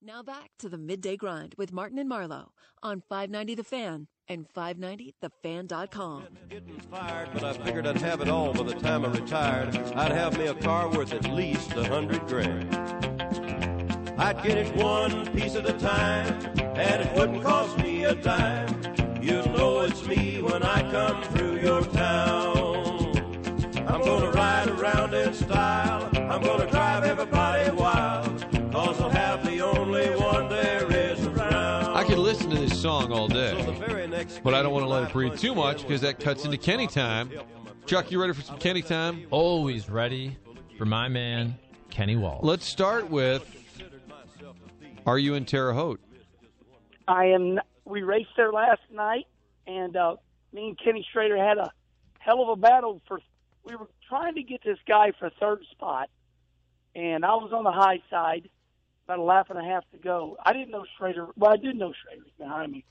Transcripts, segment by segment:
Now back to the midday grind with Martin and Marlowe on 590 The Fan and 590thefan.com. Getting fired, but I figured I'd have it all by the time I retired. I'd have me a car worth at least a hundred grand. I'd get it one piece at a time, and it wouldn't cost me a dime. You'll know it's me when I come through your town. I'm gonna ride around in style. I'm gonna drive everybody song all day, the very next but I don't want to let it breathe too much because that cuts into Kenny time. Chuck, you ready for some Kenny time? Always ready for my man, Kenny Wall. Let's start with Are you in Terre Haute? I am. We raced there last night, and uh, me and Kenny Schrader had a hell of a battle for. We were trying to get this guy for third spot, and I was on the high side, about a lap and a half to go. I didn't know Schrader. Well, I did know Schrader was behind me.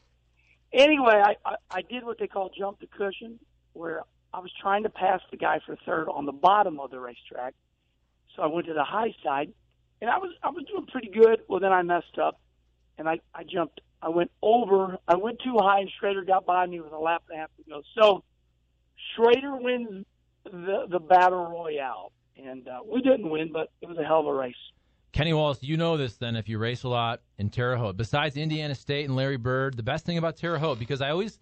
Anyway, I, I I did what they call jump the cushion, where I was trying to pass the guy for third on the bottom of the racetrack. So I went to the high side, and I was I was doing pretty good. Well, then I messed up, and I I jumped. I went over. I went too high, and Schrader got by me with a lap and a half to go. So Schrader wins the the battle royale, and uh, we didn't win, but it was a hell of a race. Kenny Wallace, you know this then if you race a lot in Terre Haute. Besides Indiana State and Larry Bird, the best thing about Terre Haute, because I always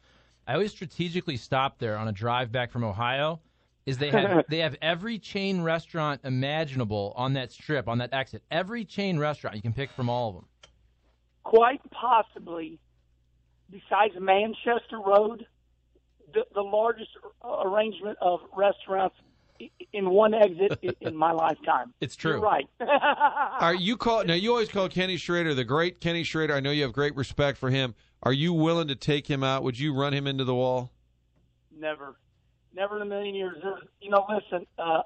I always strategically stop there on a drive back from Ohio, is they have they have every chain restaurant imaginable on that strip, on that exit. Every chain restaurant you can pick from all of them. Quite possibly, besides Manchester Road, the, the largest arrangement of restaurants in one exit in my lifetime. It's true. You're right. Are you call now? You always call Kenny Schrader the great Kenny Schrader. I know you have great respect for him. Are you willing to take him out? Would you run him into the wall? Never, never in a million years. There's, you know, listen, uh,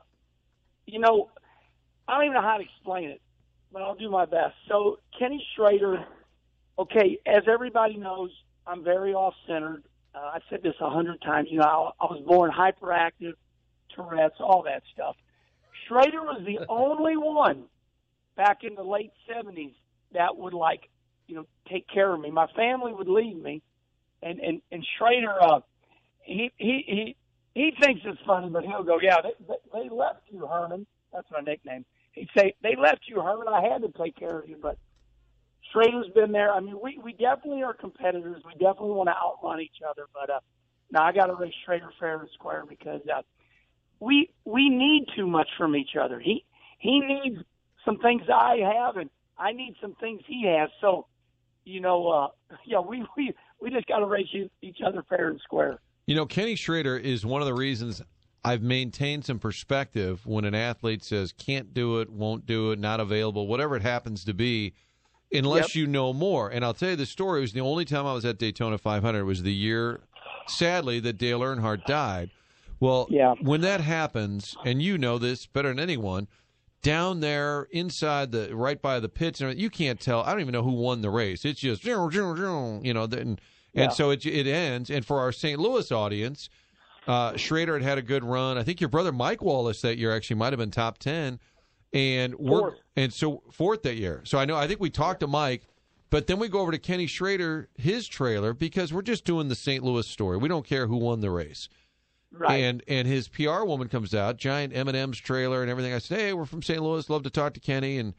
you know, I don't even know how to explain it, but I'll do my best. So Kenny Schrader, okay, as everybody knows, I'm very off-centered. Uh, I've said this a hundred times. You know, I, I was born hyperactive, Tourette's, all that stuff. Schrader was the only one back in the late '70s that would like, you know, take care of me. My family would leave me, and and and Schrader, uh, he he he he thinks it's funny, but he'll go, yeah, they, they, left you, Herman. That's my nickname. He'd say they left you, Herman. I had to take care of you, but Schrader's been there. I mean, we we definitely are competitors. We definitely want to outrun each other, but uh, now I got to race Schrader fair and square because uh, we we need too much from each other. He he needs some things I have, and I need some things he has. So, you know, uh, yeah, we we we just got to race each other fair and square. You know, Kenny Schrader is one of the reasons I've maintained some perspective when an athlete says can't do it, won't do it, not available, whatever it happens to be, unless Yep. you know more. And I'll tell you the story. It was the only time I was at Daytona 500. It was the year, sadly, that Dale Earnhardt died. Well, Yeah. when that happens, and you know this better than anyone, down there inside the right by the pits, and you can't tell. I don't even know who won the race. It's just you know, and Yeah. so it it ends. And for our St. Louis audience, uh, Schrader had had a good run. I think your brother Mike Wallace that year actually might have been top ten, and we're and so fourth that year. So I know I think we talked to Mike. But then we go over to Kenny Schrader, his trailer, because we're just doing the St. Louis story. We don't care who won the race. Right. And and his PR woman comes out, giant M and M's trailer and everything. I said, "Hey, we're from St. Louis. Love to talk to Kenny." And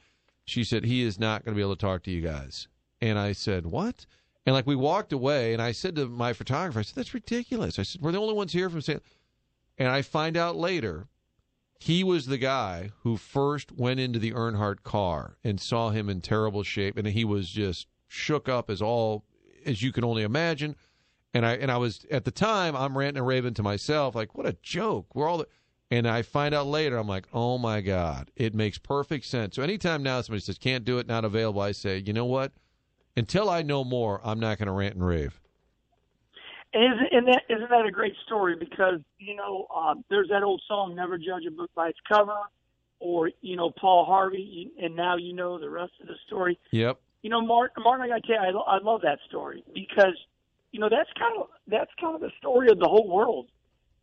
she said, "He is not going to be able to talk to you guys." And I said, "What?" And like we walked away, and I said to my photographer, "I said that's ridiculous." I said, "We're the only ones here from St." And I find out later, he was the guy who first went into the Earnhardt car and saw him in terrible shape, and he was just shook up as all as you can only imagine. And I and I was at the time I'm ranting and raving to myself like what a joke. We're all the, and I find out later I'm like oh my god it makes perfect sense. So anytime now somebody says can't do it not available I say you know what until I know more I'm not going to rant and rave. And isn't, and that, isn't that a great story? Because you know, uh, there's that old song, "Never judge a book by its cover," or you know, Paul Harvey, and now you know the rest of the story. Yep. You know, Martin, Martin, I got to tell you, I, lo- I love that story because you know that's kind of that's kind of the story of the whole world.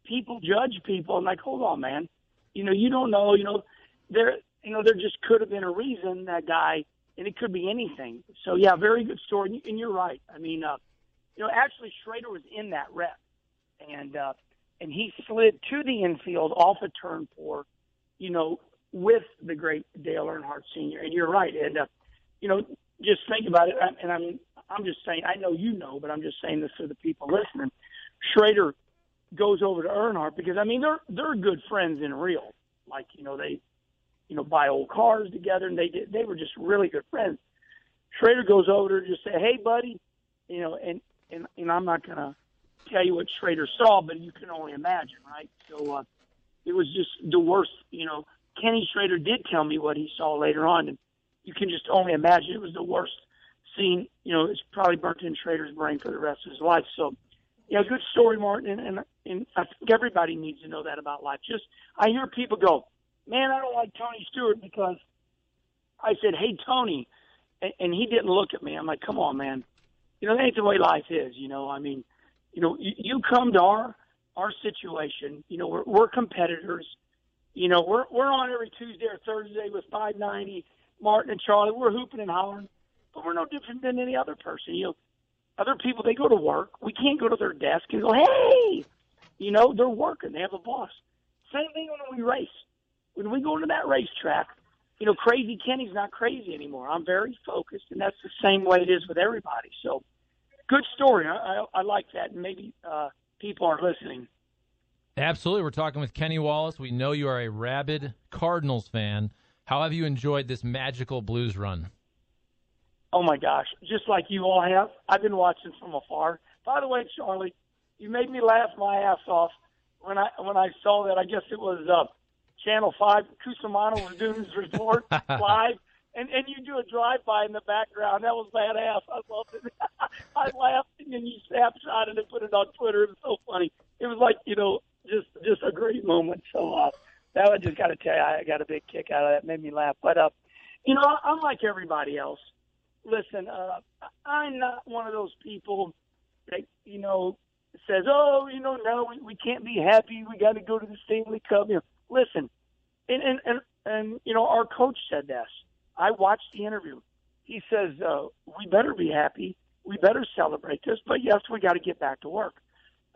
People judge people, and like, hold on, man. You know, you don't know. You know, there, you know, there just could have been a reason that guy and it could be anything. So yeah, very good story. And you're right. I mean, uh, you know, actually Schrader was in that wreck, and uh, and he slid to the infield off a turn four, you know, with the great Dale Earnhardt Sr. And you're right, and uh, you know, just think about it. And I'm I'm just saying, I know you know, but I'm just saying this for the people listening. Schrader goes over to Earnhardt because I mean they're they're good friends in real. Like you know they, you know, buy old cars together, and they did they were just really good friends. Schrader goes over to just say, "Hey, buddy," you know, and and and I'm not gonna tell you what Schrader saw, but you can only imagine, right? So uh, it was just the worst. You know, Kenny Schrader did tell me what he saw later on, and you can just only imagine it was the worst scene. You know, it's probably burnt in Schrader's brain for the rest of his life. So, yeah, good story, Martin, and, and and I think everybody needs to know that about life. Just I hear people go, "Man, I don't like Tony Stewart because," I said, "Hey, Tony," and, and he didn't look at me. I'm like, "Come on, man." You know, that ain't the way life is. You know, I mean, you know, you, you come to our our situation. You know, we're, we're competitors. You know, we're we're on every Tuesday or Thursday with 590. Martin and Charlie, we're hooping and hollering, but we're no different than any other person. You know, other people they go to work. We can't go to their desk and go, "Hey," you know, they're working. They have a boss. Same thing when we race. When we go into that racetrack, you know, crazy Kenny's not crazy anymore. I'm very focused, and that's the same way it is with everybody. So, good story. I, I, I like that, and maybe uh, people are listening. Absolutely. We're talking with Kenny Wallace. We know you are a rabid Cardinals fan. How have you enjoyed this magical Blues run? Oh my gosh, just like you all have. I've been watching from afar. By the way, Charlie, you made me laugh my ass off when I when I saw that. I guess it was uh, Channel Five. Cusumano was doing his report live, and and you do a drive by in the background. That was badass. I loved it. I laughed, and then you snapshot it and put it on Twitter. It was so funny. It was like you know just just a great moment. So uh, that I just got to tell you, I got a big kick out of that. It made me laugh. But uh, you know, I'm like everybody else. Listen, uh, I'm not one of those people that you know says, "Oh, you know, no, we, we can't be happy. We got to go to the Stanley Cup." You know, listen, and and and, and you know, our coach said this. I watched the interview. He says, uh, "We better be happy. We better celebrate this, but yes, we got to get back to work."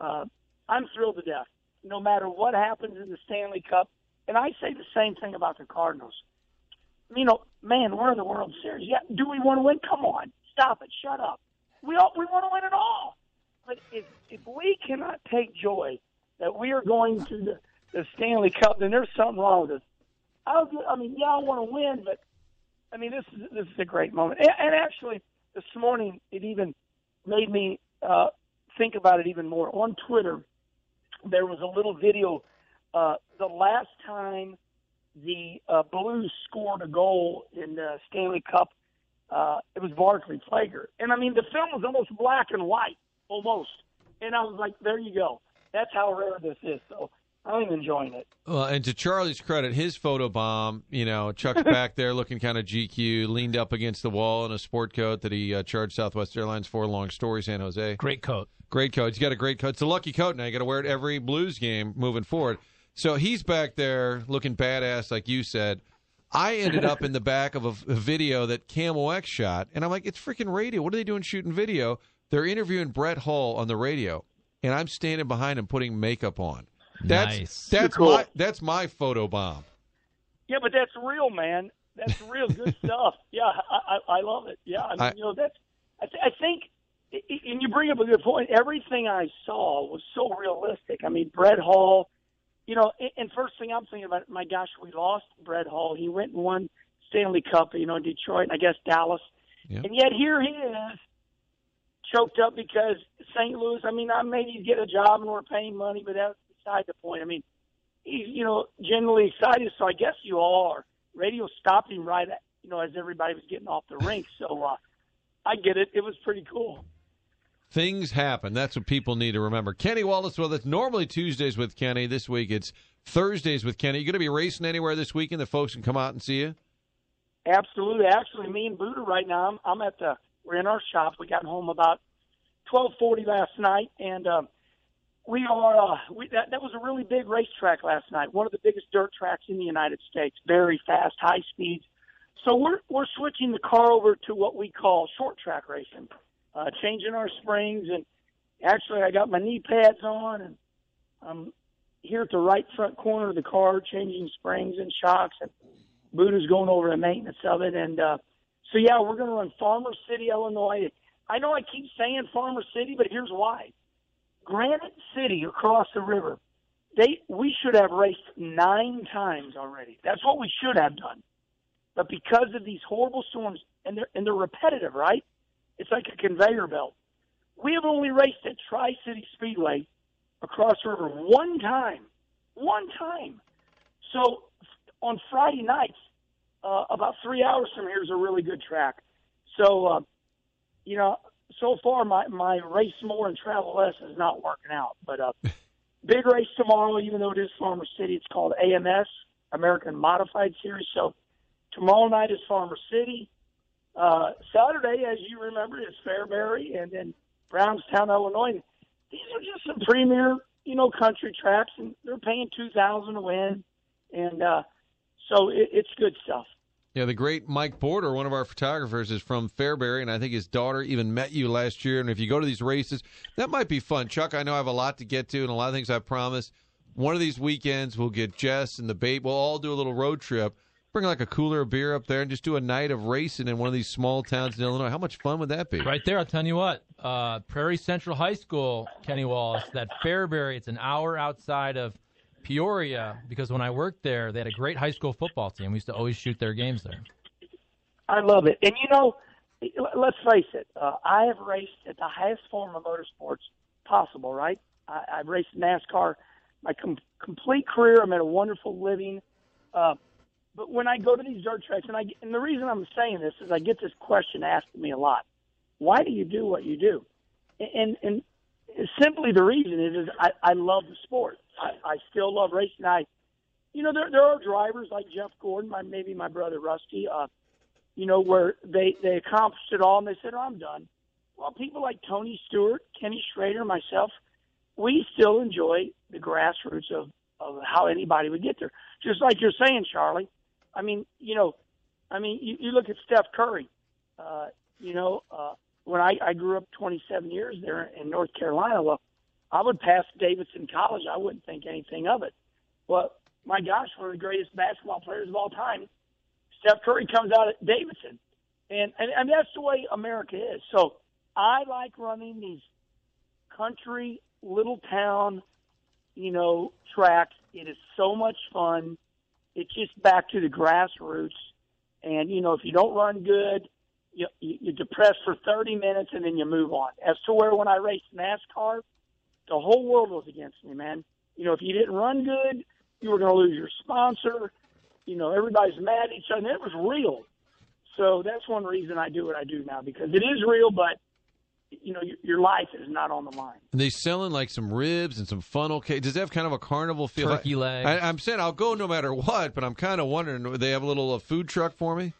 Uh, I'm thrilled to death. No matter what happens in the Stanley Cup, and I say the same thing about the Cardinals. You know, man, we're in the World Series. Yeah, do we want to win? Come on, stop it, shut up. We all, we want to win it all. But if if we cannot take joy that we are going to the, the Stanley Cup, then there's something wrong with us. I, I mean, yeah, I want to win, but I mean, this is this is a great moment. And, and actually, this morning it even made me uh, think about it even more. On Twitter, there was a little video. Uh, the last time the uh, Blues scored a goal in the Stanley Cup, uh, it was Barclay Plager, and I mean the film was almost black and white, almost. And I was like, there you go. That's how rare this is. So I'm enjoying it. Well, and to Charlie's credit, his photo bomb, you know, Chuck's back there looking kind of GQ, leaned up against the wall in a sport coat that he uh, charged Southwest Airlines for. Long story, San Jose. Great coat. Great coat. He's got a great coat. It's a lucky coat now. You got to wear it every Blues game moving forward. So he's back there looking badass, like you said. I ended up in the back of a, a video that KMOX shot, and I'm like, it's freaking radio. What are they doing shooting video? They're interviewing Brett Hull on the radio, and I'm standing behind him putting makeup on. That's Nice. that's Cool. my that's my photo bomb. Yeah, but that's real, man. That's real good stuff. Yeah, I, I, I love it. Yeah, I mean, I- you know, that's. I, th- I think, i- i- and you bring up a good point. Everything I saw was so realistic. I mean, Brett Hull. You know, and, first thing I'm thinking about, my gosh, we lost Brett Hull. He went and won Stanley Cup. You know, in Detroit, and I guess Dallas, Yeah. and yet here he is, choked up because St. Louis. I mean, I maybe he'd get a job and we're paying money, but that's beside the point. I mean, he's you know genuinely excited. So I guess you all are. Radio stopped him right at you know as everybody was getting off the rink. So uh, I get it. It was pretty cool. Things happen. That's what people need to remember. Kenny Wallace with us. Normally Tuesdays with Kenny. This week it's Thursdays with Kenny. You going to be racing anywhere this weekend that folks can come out and see you? Absolutely. Actually, me and Buddha right now. I'm, I'm at the. We're in our shop. We got home about twelve forty last night, and um, we are. Uh, we, that that was a really big racetrack last night. One of the biggest dirt tracks in the United States. Very fast, high speeds. So we're we're switching the car over to what we call short track racing, uh, changing our springs and actually I got my knee pads on and I'm here at the right front corner of the car changing springs and shocks and Buddha's going over the maintenance of it and uh, so yeah we're going to run Farmer City, Illinois. I know I keep saying Farmer City, but here's why. Granite City across the river. They we should have raced nine times already. That's what we should have done. But because of these horrible storms and they're and they're repetitive, right? It's like a conveyor belt. We have only raced at Tri City Speedway across river one time. One time. So on Friday nights, uh, about three hours from here is a really good track. So, uh, you know, so far my my race more and travel less is not working out. But uh, big race tomorrow, even though it is Farmer City, it's called AMS American Modified Series. So tomorrow night is Farmer City. Uh, Saturday, as you remember, is Fairbury, and then Brownstown, Illinois. These are just some premier, you know, country tracks, and they're paying two thousand to win, and uh, so it, it's good stuff. Yeah, the great Mike Porter, one of our photographers, is from Fairbury, and I think his daughter even met you last year. And if you go to these races, that might be fun. Chuck, I know I have a lot to get to and a lot of things I've promised. One of these weekends, we'll get Jess and the bait. We'll all do a little road trip. Bring like a cooler of beer up there and just do a night of racing in one of these small towns in Illinois. How much fun would that be? Right there, I'll tell you what. Uh, Prairie Central High School, Kenny Wallace, that Fairbury, it's an hour outside of Peoria because when I worked there, they had a great high school football team. We used to always shoot their games there. I love it. And you know, let's face it, uh, I have raced at the highest form of motorsports possible, right? I, I've raced NASCAR my com- complete career. I'm at a wonderful living. Uh, but when I go to these dirt tracks, and I and the reason I'm saying this is I get this question asked to me a lot: Why do you do what you do? And and simply the reason is, is I, I love the sport. I, I still love racing. I, you know, there there are drivers like Jeff Gordon, my maybe my brother Rusty, uh, you know, where they they accomplished it all and they said, "Oh, I'm done." Well, people like Tony Stewart, Kenny Schrader, myself, we still enjoy the grassroots of of how anybody would get there. Just like you're saying, Charlie. I mean, you know, I mean, you, you look at Steph Curry. Uh, you know, uh, when I, I grew up 27 years there in North Carolina, well, I would pass Davidson College. I wouldn't think anything of it. But my gosh, one of the greatest basketball players of all time, Steph Curry comes out at Davidson, and and, and that's the way America is. So I like running these country little town, you know, tracks. It is so much fun. It's just back to the grassroots. And you know, if you don't run good, you, you depressed for 30 minutes and then you move on. As to where when I raced NASCAR, the whole world was against me, man. You know, if you didn't run good, you were going to lose your sponsor. You know, everybody's mad at each other. And it was real. So that's one reason I do what I do now because it is real, but you know, your, your life is not on the line. And they selling like some ribs and some funnel cake. Does that have kind of a carnival feel? Turkey I, leg. I, I'm saying I'll go no matter what, but I'm kind of wondering, do they have a little uh, food truck for me?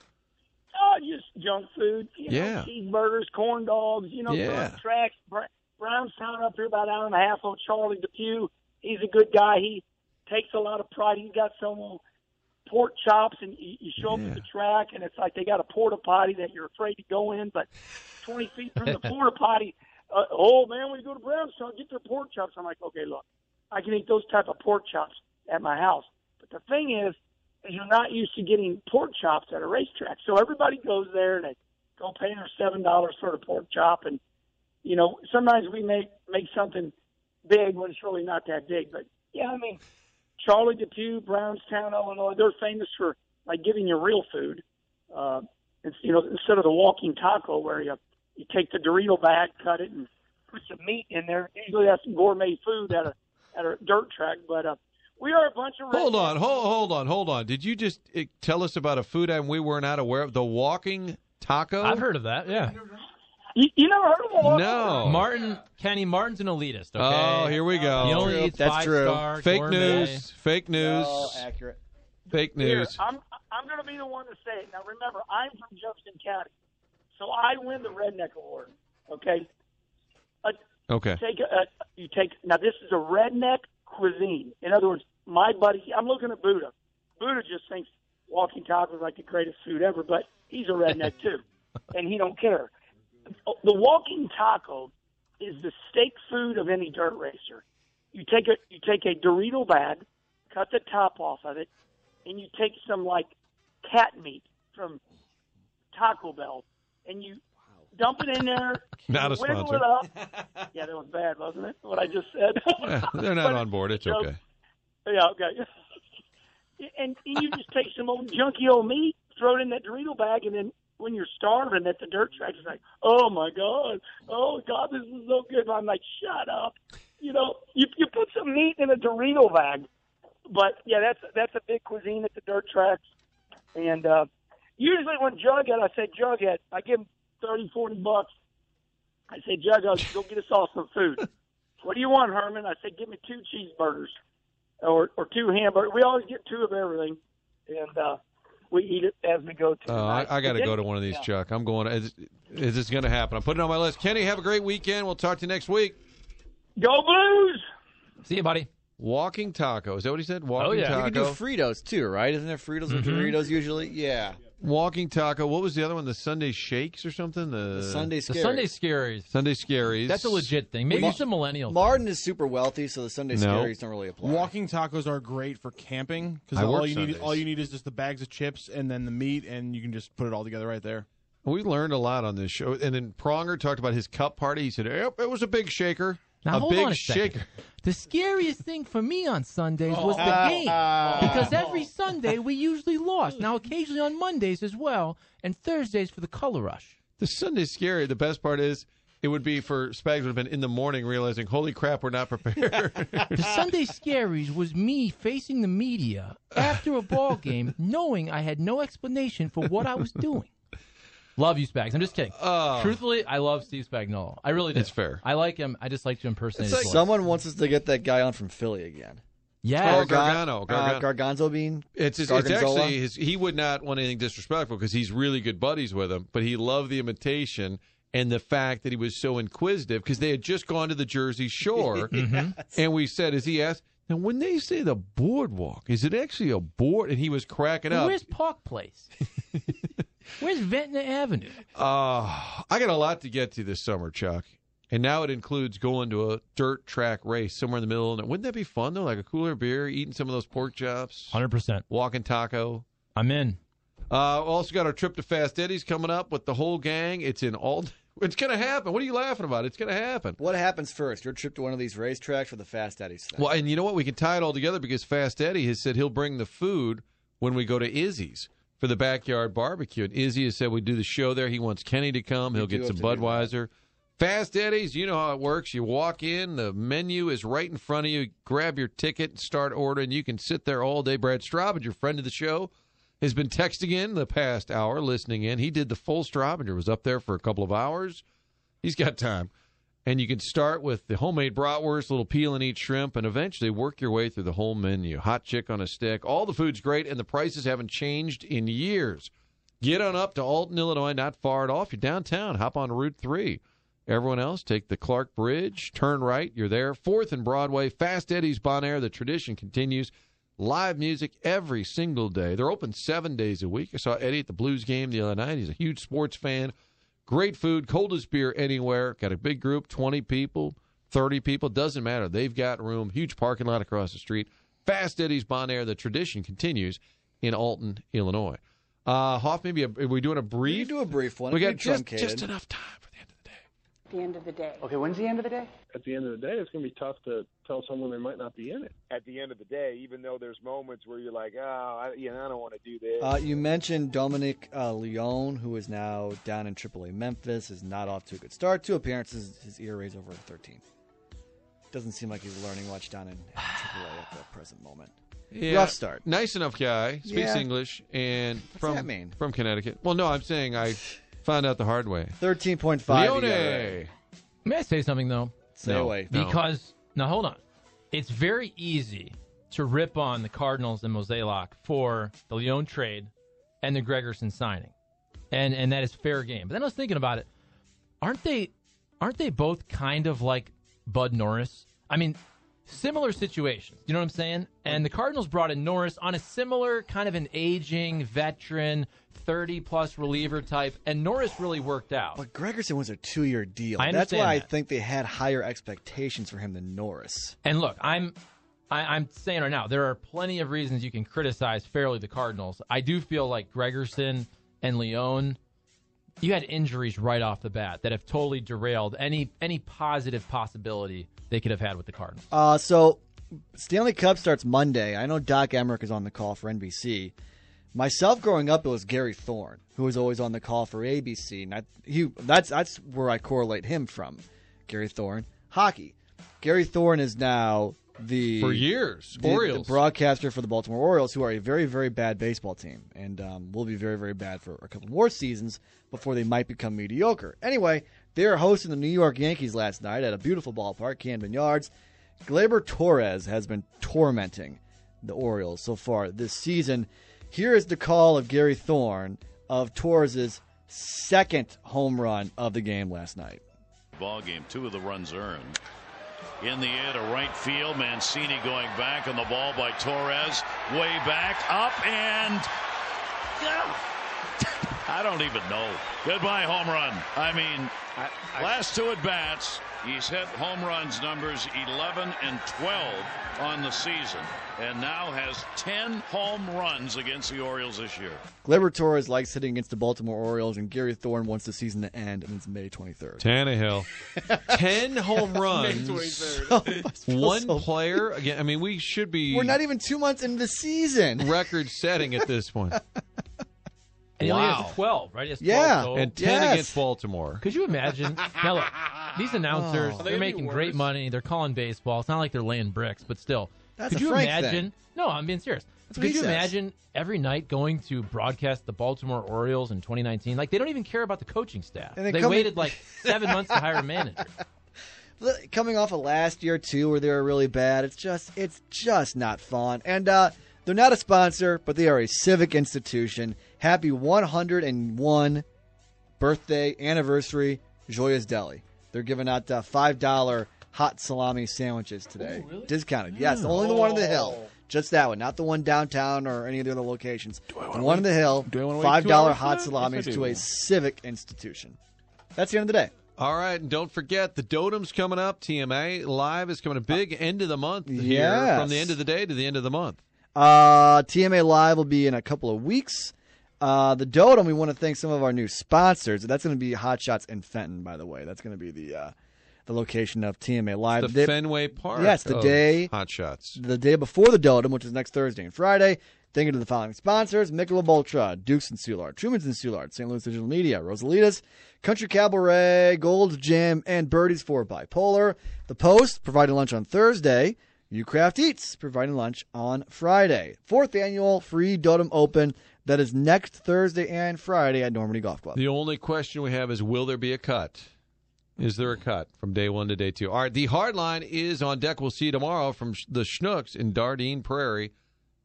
Oh, just junk food. You know, Yeah. cheeseburgers, corn dogs. You know, Yeah. tracks. Br- Brownstown up here about an hour and a half on Charlie Depew. He's a good guy. He takes a lot of pride. He's got some uh, pork chops, and you, you show up Yeah. at the track, and it's like they got a porta potty that you're afraid to go in, but 20 feet from the porta potty, uh, oh man, when you go to Brownstown, get their pork chops. I'm like, okay, look, I can eat those type of pork chops at my house. But the thing is, is you're not used to getting pork chops at a racetrack. So everybody goes there and they go pay their seven dollars for the pork chop, and you know sometimes we make make something big when it's really not that big. But yeah, I mean, Charlie Depew, Brownstown, Illinois, they're famous for like giving you real food. Uh, it's, you know, instead of the walking taco where you you take the Dorito bag, cut it, and put some meat in there. Usually that's some gourmet food at a at a dirt track, but uh, we are a bunch of Hold on, hold, hold on, hold on. Did you just uh, tell us about a food item we were not aware of? The walking taco? I've heard of that. Yeah. You, you never heard of one? No. Martin Kenny Martin's an elitist. Okay. Oh, here we go. He only eats That's five true. star Fake gourmet. news. Fake news. Oh, accurate. Fake Here, news. I'm I'm going to be the one to say it. Now remember, I'm from Jefferson County, so I win the Redneck Award. Okay, uh, Okay. take a, a you take now. This is a redneck cuisine. In other words, my buddy, I'm looking at Buddha. Buddha just thinks walking tacos like the greatest food ever, but he's a redneck too, and he don't care. The walking taco is the steak food of any dirt racer. You take a you take a Dorito bag, cut the top off of it, and you take some like cat meat from Taco Bell, and you dump it in there. Not a sponsor. it up. Yeah, that was bad, wasn't it? What I just said. Yeah, they're not on board. It's joke. okay. Yeah, okay. and, and you just take some old junky old meat, throw it in that Dorito bag, and then when you're starving at the dirt track, it's like, oh my god, oh god, this is so good. I'm like, shut up. You know, you you put some meat in a Dorito bag, but yeah, that's that's a big cuisine at the dirt tracks. And uh, usually when Jughead, I say Jughead, I give him thirty, forty bucks. I say Jughead, go get us all some food. what do you want, Herman? I say, give me two cheeseburgers or or two hamburgers. We always get two of everything, and uh, we eat it as we go to. Uh, I, I got to go to one of these, Yeah. Chuck. I'm going. Is, is this going to happen? I'm putting it on my list. Kenny, have a great weekend. We'll talk to you next week. Go Blues! See you, buddy. Walking taco. Is that what he said? Walking yeah. You can do. Fritos too, right? Isn't there Fritos or Doritos usually? Yeah. Walking taco. What was the other one? The Sunday shakes or something? The, The Sunday The Scary. Sunday Scaries. Sunday scaries. That's a legit thing. Maybe it's a millennial. Martin is super wealthy, so the Sunday No. Scaries don't really apply. Walking tacos are great for camping because all you need all you need is just the bags of chips and then the meat, and you can just put it all together right there. We learned a lot on this show. And then Pronger talked about his cup party. He said, yep, it was a big shaker. Now a hold big on a shaker. The scariest thing for me on Sundays was the oh. game because every Sunday we usually lost. Now occasionally on Mondays as well, and Thursdays for the color rush. The Sunday scary. The best part is it would be for Spags would have been in the morning realizing, holy crap, we're not prepared. The Sunday Scaries was me facing the media after a ball game, knowing I had no explanation for what I was doing. Love you, Spags. I'm just kidding. Oh. Truthfully, I love Steve Spagnuolo. I really do. It's fair. I like him. I just like to impersonate It's his voice. Someone wants us to get that guy on from Philly again. yeah. Oh, Gargano, Uh, Gargano. Garganzo bean. It's it's, it's Gargonzola? actually his, he would not want anything disrespectful because he's really good buddies with him, but he loved the imitation and the fact that he was so inquisitive because they had just gone to the Jersey Shore, and we said, as he asked, now when they say the boardwalk, is it actually a board? And he was cracking up. Where's Park Place? Where's Ventnor Avenue? Uh, I got a lot to get to this summer, Chuck. And now it includes going to a dirt track race somewhere in the middle. And wouldn't that be fun though? Like a cooler beer, eating some of those pork chops, 100%. walking taco. I'm in. Uh, also got our trip to Fast Eddie's coming up with the whole gang. It's in all. It's gonna happen. What are you laughing about? It's gonna happen. What happens first? Your trip to one of these racetracks or the Fast Eddie's thing? Well, and you know what? We can tie it all together because Fast Eddie has said he'll bring the food when we go to Izzy's for the backyard barbecue. And Izzy has said we do the show there. He wants Kenny to come. He'll get some to do that. Budweiser. Fast Eddie's, you know how it works. You walk in, the menu is right in front of you. Grab your ticket and start ordering. You can sit there all day. Brad Straubinger, your friend of the show, has been texting in the past hour, listening in. He did the full Straubinger, was up there for a couple of hours. He's got time. And you can start with the homemade bratwurst, little peel and eat shrimp, and eventually work your way through the whole menu. Hot chick on a stick. All the food's great, and the prices haven't changed in years. Get on up to Alton, Illinois, not far at all. If you're downtown, hop on Route 3. Everyone else, take the Clark Bridge, turn right, you're there. Fourth and Broadway, Fast Eddie's Bon Air. The tradition continues. Live music every single day. They're open seven days a week. I saw Eddie at the Blues game the other night. He's a huge sports fan. Great food, coldest beer anywhere. Got a big group, 20 people, 30 people, doesn't matter. They've got room. Huge parking lot across the street. Fast Eddie's Bon Air. The tradition continues in Alton, Illinois. Uh, Hoff, maybe a, are we doing a we brief? can do a brief one. we got just, truncated. just enough time for the end of the day. the end of the day. Okay, when's the end of the day? at the end of the day, it's going to be tough to tell someone they might not be in it. at the end of the day, even though there's moments where you're like, oh, I, you know, I don't want to do this. Uh, you mentioned Dominic uh, Leone, who is now down in AAA Memphis, is not off to a good start. Two appearances, his ERA is over 13. Doesn't seem like he's learning much down in AAA at the present moment. Yeah, Rough start. Nice enough guy. Speaks Yeah. English and from that mean? from Connecticut. Well, no, I'm saying I found out the hard way. 13.5 Leone. May I say something, though? Stay No. away. No. Because, now hold on. It's very easy to rip on the Cardinals and Mozeliak for the Leone trade and the Gregerson signing. And and that is fair game. But then I was thinking about it. Aren't they aren't they both kind of like Bud Norris? I mean, similar situations. You know what I'm saying? And the Cardinals brought in Norris on a similar kind of an aging veteran, 30 plus reliever type, and Norris really worked out. But Gregerson was a two year deal. I That's why understand I think they had higher expectations for him than Norris. And look, I'm I, I'm saying right now, there are plenty of reasons you can criticize fairly the Cardinals. I do feel like Gregerson and Leone, you had injuries right off the bat that have totally derailed any any positive possibility they could have had with the Cardinals. Uh, so Stanley Cup starts Monday. I know Doc Emrick is on the call for NBC. Myself growing up, it was Gary Thorne who was always on the call for ABC. And I, he, that's that's where I correlate him from. Gary Thorne, hockey. Gary Thorne is now the For years, the- the Orioles. broadcaster for the Baltimore Orioles, who are a very very bad baseball team, and um, will be very very bad for a couple more seasons before they might become mediocre. Anyway, they are hosting the New York Yankees last night at a beautiful ballpark, Camden Yards. Gleyber Torres has been tormenting the Orioles so far this season. Here is the call of Gary Thorne of Torres' second home run of the game last night. Ball game, two of the runs earned. In the air to right field, Mancini going back on the ball by Torres, way back, up and I don't even know. Goodbye home run. I mean, last two at bats, he's hit home runs numbers 11 and 12 on the season, and now has 10 home runs against the Orioles this year. Gleyber Torres likes hitting against the Baltimore Orioles, and Gary Thorne wants the season to end, and it's May 23rd. Tannehill, ten home runs. May twenty third. One so- player again. I mean, we should be We're not even two months into the season. record-setting at this point. And he only Wow. has 12, right? He has 12 Yeah. total. And ten Yes. against Baltimore. Could you imagine? Now look, these announcers, Oh. they're making great money. They're calling baseball. It's not like they're laying bricks, but still. That's could you Frank imagine? thing. No, I'm being serious. That's could you says. imagine every night going to broadcast the Baltimore Orioles in 2019? Like they don't even care about the coaching staff. And they they come in- waited like seven months to hire a manager. Coming off of last year too, where they were really bad, it's just it's just not fun. And uh, they're not a sponsor, but they are a civic institution. Happy 101 birthday anniversary, Gioia's Deli. They're giving out uh, five dollar hot salami sandwiches today, discounted. Yes, only the one in the hill. Just that one, not the one downtown or any of the other locations. The one in the hill, do I five dollar hot that? salamis to a civic institution. That's the end of the day. All right, and don't forget the Dotem's coming up. TMA Live is coming a big end of the month here, Yes. from the end of the day to the end of the month. Uh, TMA Live will be in a couple of weeks. Uh, the Dotem, we want to thank some of our new sponsors. That's going to be Hot Shots in Fenton, by the way. That's going to be the uh, the location of TMA Live. The day- Fenway Park. Yes, the day Hot Shots. the day before the Dotem, which is next Thursday and Friday. Thank you to the following sponsors: Michelob Ultra, Dukes and Soulard, Truman's and Soulard, St. Louis Digital Media, Rosalitas, Country Cabaret, Gold's Gym, and Birdies for Bipolar. The Post providing lunch on Thursday. Ucraft Eats providing lunch on Friday. Fourth annual free Dotem Open that is next Thursday and Friday at Normandy Golf Club. The only question we have is will there be a cut? Is there a cut from day one to day two? All right, the hard line is on deck. We'll see you tomorrow from the Schnucks in Dardenne Prairie,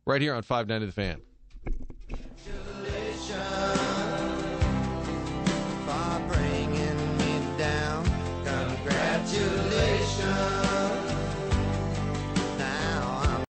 right here on 590 The Fan.